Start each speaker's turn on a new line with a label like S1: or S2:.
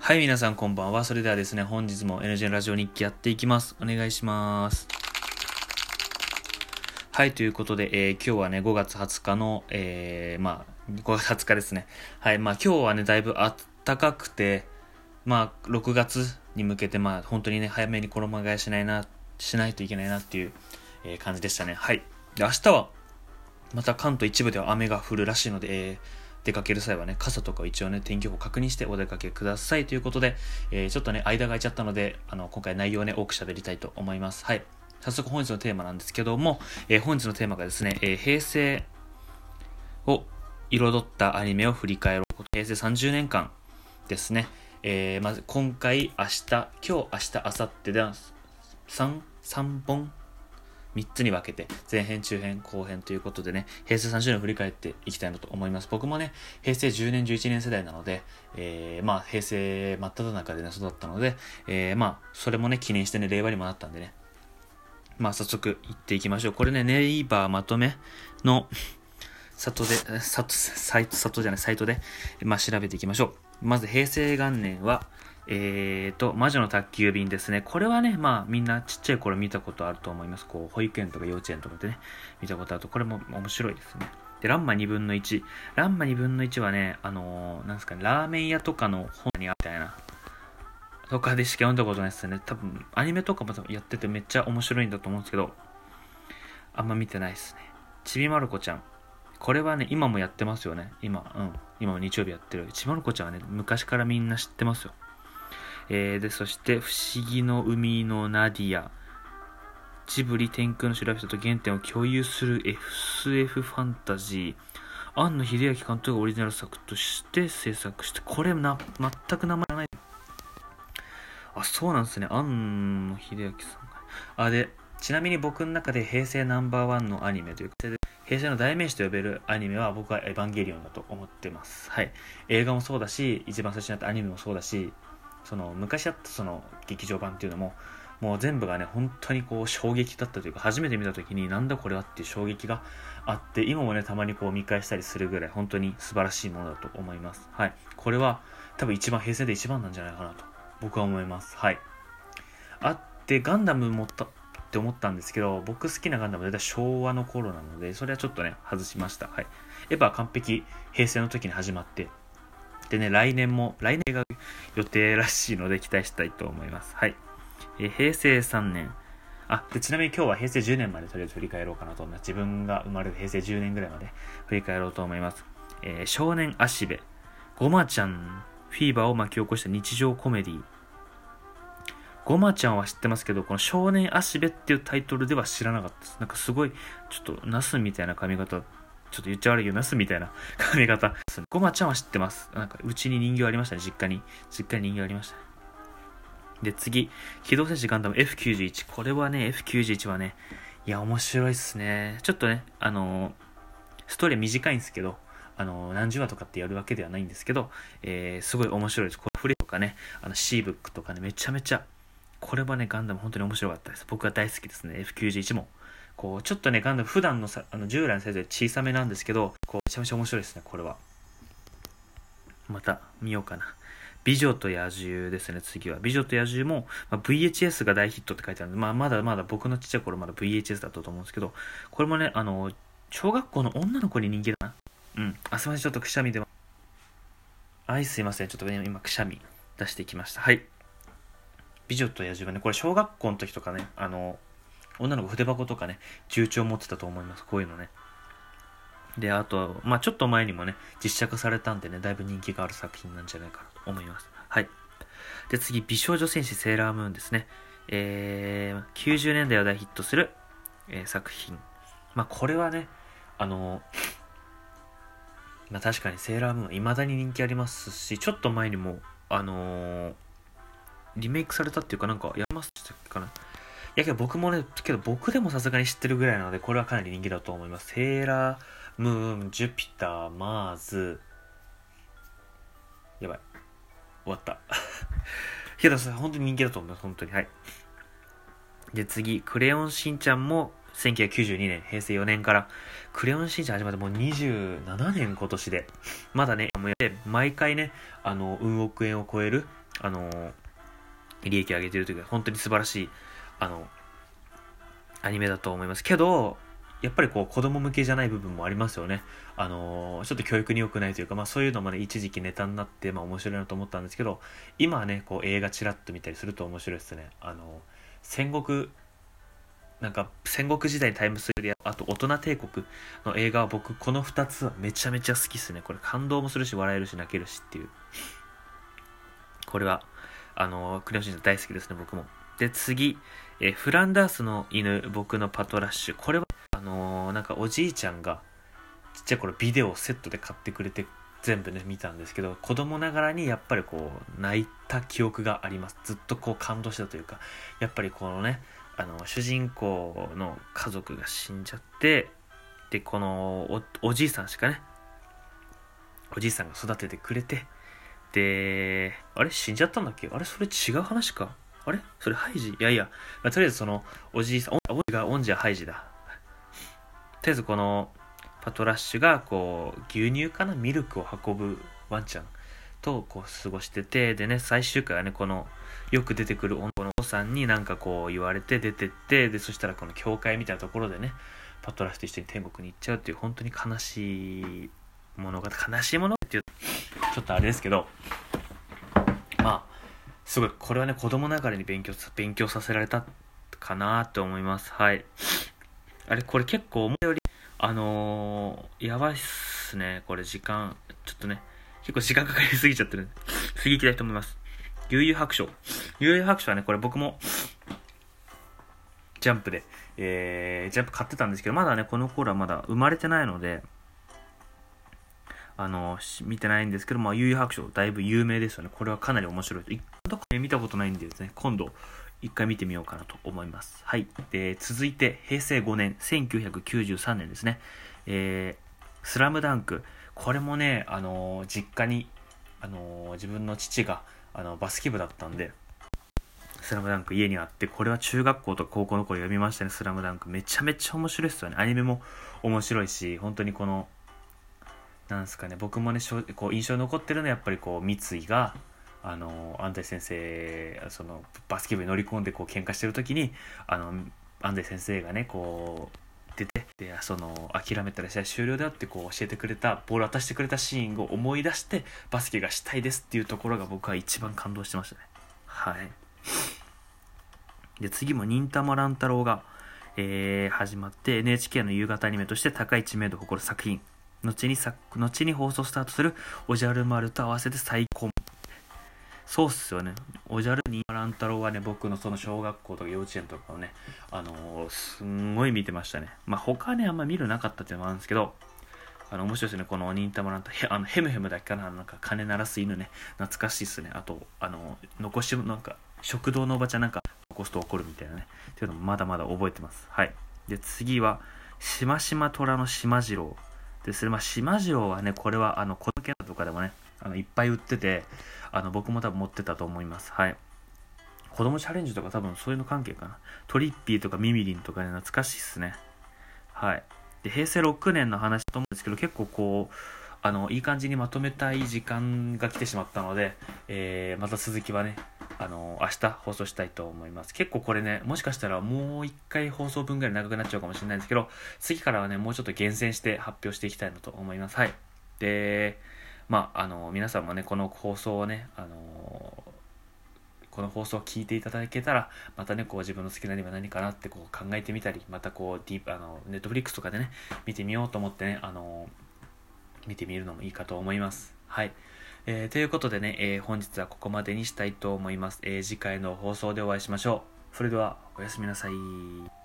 S1: はい、皆さんこんばんは。それではですね、本日も NG ラジオ日記やっていきます。お願いします。はい、ということで、えー、今日はね、5月20日の、えー、まあ、5月20日ですね。はい、まあ今日はね、だいぶ暖かくて、まあ、6月に向けて、まあ、本当にね、早めに衣替えしないな、しないといけないなっていう、えー、感じでしたね。はい。で、明日は、また関東一部では雨が降るらしいので、えー、出かける際はね、傘とか一応ね、天気予報確認してお出かけくださいということで、えー、ちょっとね、間が空いちゃったので、あの、今回内容をね、多く喋りたいと思います。はい。早速本日のテーマなんですけども、えー、本日のテーマがですね、えー、平成を彩ったアニメを振り返ろう。平成30年間ですね。えー、まず今回、明日、今日、明日、明後日では3、3本3つに分けて、前編、中編、後編ということでね、平成30年を振り返っていきたいなと思います。僕もね、平成10年、11年世代なので、えー、まあ、平成真っ只中でね、育ったので、えー、まあ、それもね、記念してね、令和にもなったんでね、まあ、早速行っていきましょう。これね、ネイバーまとめの、里で、里、サイト、里じゃない、サイトで、まあ、調べていきましょう。まず、平成元年は、えーと、魔女の宅急便ですね。これはね、まあみんなちっちゃい頃見たことあると思います。こう、保育園とか幼稚園とかでね、見たことあると、これも面白いですね。で、ランマ2分の1。ランマ2分の1はね、あのー、なんですかね、ラーメン屋とかの本にあったみたいな。とかでしか読んだことないですよね。多分、アニメとかもやっててめっちゃ面白いんだと思うんですけど、あんま見てないですね。ちびまる子ちゃん。これはね、今もやってますよね。今、うん。今も日曜日やってる。ちびまる子ちゃんはね、昔からみんな知ってますよ。えー、で、そして、不思議の海のナディア。ジブリ天空の調べ人と原点を共有する SF ファンタジー。庵野秀明監督がオリジナル作として制作して、これな、全く名前がない。あ、そうなんですね。庵野秀明さんが。あ、で、ちなみに僕の中で平成ナンバーワンのアニメというか、平成の代名詞と呼べるアニメは僕はエヴァンゲリオンだと思ってます。はい。映画もそうだし、一番最初になったアニメもそうだし、その昔あったその劇場版っていうのももう全部がね本当にこう衝撃だったというか初めて見た時になんだこれはっていう衝撃があって今もねたまにこう見返したりするぐらい本当に素晴らしいものだと思います。はい。これは多分一番平成で一番なんじゃないかなと僕は思います。はい。あってガンダム持ったって思ったんですけど僕好きなガンダム大体昭和の頃なのでそれはちょっとね外しました。はい。エヴァ完璧平成の時に始まって。でね、来年も、来年が予定らしいので期待したいと思います。はい。えー、平成3年。あ、で、ちなみに今日は平成10年までとりあえず振り返ろうかなと思います。自分が生まれる平成10年ぐらいまで振り返ろうと思います。えー、少年足部。ごまちゃん、フィーバーを巻き起こした日常コメディ。ごまちゃんは知ってますけど、この少年足部っていうタイトルでは知らなかったです。なんかすごい、ちょっとナスみたいな髪型ちょっと言っちゃ悪いけど、ナスみたいな 髪型。ごまちゃんは知ってます。なんか、うちに人形ありましたね、実家に。実家に人形ありました、で、次、機動戦士ガンダム F91。これはね、F91 はね、いや、面白いっすね。ちょっとね、あのー、ストーリー短いんですけど、あのー、何十話とかってやるわけではないんですけど、えー、すごい面白いです。これ、フレとかね、あの、シーブックとかね、めちゃめちゃ、これはね、ガンダム本当に面白かったです。僕は大好きですね。F91 も。こう、ちょっとね、ガンダム普段のさ、あの従来のサイズで小さめなんですけど、こう、めちゃめちゃ面白いですね、これは。また見ようかな。美女と野獣ですね、次は。美女と野獣も、まあ、VHS が大ヒットって書いてあるんで、まあ、まだまだ僕のちっちゃい頃まだ VHS だったと思うんですけど、これもね、あの、小学校の女の子に人気だな。うん。あ、すいません、ちょっとくしゃみでも。はい、すいません。ちょっとね、今、くしゃみ出してきました。はい。美女と野獣はね、これ小学校の時とかね、あの、女の子筆箱とかね、重調持ってたと思います。こういうのね。で、あと、まあちょっと前にもね、実写化されたんでね、だいぶ人気がある作品なんじゃないかなと思います。はい。で、次、美少女戦士セーラームーンですね。えー、90年代を大ヒットする、えー、作品。まあこれはね、あのまあ確かにセーラームーン未だに人気ありますし、ちょっと前にも、あのー、リメイクされたっていうかなんかやりますかなやけど僕もね、けど僕でもさすがに知ってるぐらいなので、これはかなり人気だと思います。セーラームーン、ジュピター、マーズ。やばい。終わった。けどさ、本当に人気だと思います。本当に。はい。で、次、クレヨンしんちゃんも1992年、平成4年から、クレヨンしんちゃん始まってもう27年今年で、まだね、毎回ね、あの、運億円を超えるあの、利益を上げてるというか、本当に素晴らしい、あの、アニメだと思います。けど、やっぱりこう子供向けじゃない部分もありますよね。あのー、ちょっと教育に良くないというか、まあそういうのもね、一時期ネタになって、まあ面白いなと思ったんですけど、今はね、こう映画チラッと見たりすると面白いですね。あのー、戦国、なんか戦国時代タイムスリーあと大人帝国の映画は僕この2つはめちゃめちゃ好きっすね。これ感動もするし笑えるし泣けるしっていう。これは、あのー、クレヨンしんちゃん大好きですね、僕も。で、次、えフランダースの犬、僕のパトラッシュ。これはあのー、なんかおじいちゃんがちっちゃい頃ビデオをセットで買ってくれて全部ね見たんですけど子供ながらにやっぱりこう泣いた記憶があります。ずっとこう感動したというかやっぱりこのねあの主人公の家族が死んじゃってでこのおじいさんしかねおじいさんが育ててくれてであれ死んじゃったんだっけ？あれそれ違う話か？あれ？それハイジ？いやいや、まあ、とりあえずそのおじいさんおじがオンジはハイジだ。とりあえずこのパトラッシュがこう牛乳かな？ミルクを運ぶワンちゃんとこう過ごしててでね最終回はねこのよく出てくる女の子さんになんかこう言われて出てってでそしたらこの教会みたいなところでねパトラッシュと一緒に天国に行っちゃうっていう本当に悲しい物語悲しいものっていうちょっとあれですけどすごいこれはね子供ながらに勉強勉強させられたかなと思いますはいあれ、これ結構思いより、あのー、やばいっすね。これ時間、ちょっとね、結構時間かかりすぎちゃってるんで、次行きたいと思います。悠々白書。悠々白書はね、これ僕も、ジャンプで、えー、ジャンプ買ってたんですけど、まだね、この頃はまだ生まれてないので、あの、見てないんですけど、まあ、悠々白書、だいぶ有名ですよね。これはかなり面白い。一回見たことないんでですね、今度、一回見てみようかなと思います。はい。で、続いて、平成5年、1993年ですね。えー、スラムダンク。これもね、あのー、実家に、あのー、自分の父が、あの、バスケ部だったんで、スラムダンク家にあって、これは中学校と高校の頃読みましたね、スラムダンク。めちゃめちゃ面白いですよね。アニメも面白いし、本当にこの、なんすかね、僕もね、こう印象に残ってるのはやっぱりこう、三井が、あの安西先生そのバスケ部に乗り込んでこう喧嘩してる時にあの安西先生がねこう出てでその諦めたら試合終了だってこう教えてくれたボール渡してくれたシーンを思い出してバスケがしたいですっていうところが僕は一番感動してましたね。はい。で次も忍たま乱太郎が、えー、始まって NHK の夕方アニメとして高い知名度を誇る作品。後に後に放送スタートするおじゃる丸と合わせて最高そうっすよね。おじゃるに乱太郎はね、僕のその小学校とか幼稚園とかをね、あのー、すんごい見てましたね。まあ、他ね、あんま見るなかったっていうのもあるんですけど、あの、面白いですね。この忍たま乱太郎、あの、ヘムヘムだっけかななんか鐘鳴らす犬ね。懐かしいっすね。あと、あの、残し、なんか、食堂のおばちゃんなんか残すと怒るみたいなね。っていうのもまだまだ覚えてます。はい。で、次は、しましま虎のしまじろうですね。まあ、しまじろうはね、これは、あの、子供とかでもね、あのいっぱい売ってて、あの僕も多分持ってたと思います。はい。子供チャレンジとか多分そういうの関係かな。トリッピーとかミミリンとかね、懐かしいっすね。はい。で、平成6年の話と思うんですけど、結構こう、あの、いい感じにまとめたい時間が来てしまったので、えー、また続きはね、あの、明日放送したいと思います。結構これね、もしかしたらもう一回放送分ぐらい長くなっちゃうかもしれないんですけど、次からはね、もうちょっと厳選して発表していきたいなと思います。はい。で、まあ、あの皆さんもねこの放送をねあのこの放送を聞いていただけたらまたねこう自分の好きなアニメは何かなってこう考えてみたりまたこうディあのネットフリックスとかでね見てみようと思ってねあの見てみるのもいいかと思いますはいえー、ということでね、えー、本日はここまでにしたいと思います、えー、次回の放送でお会いしましょう。それではおやすみなさい。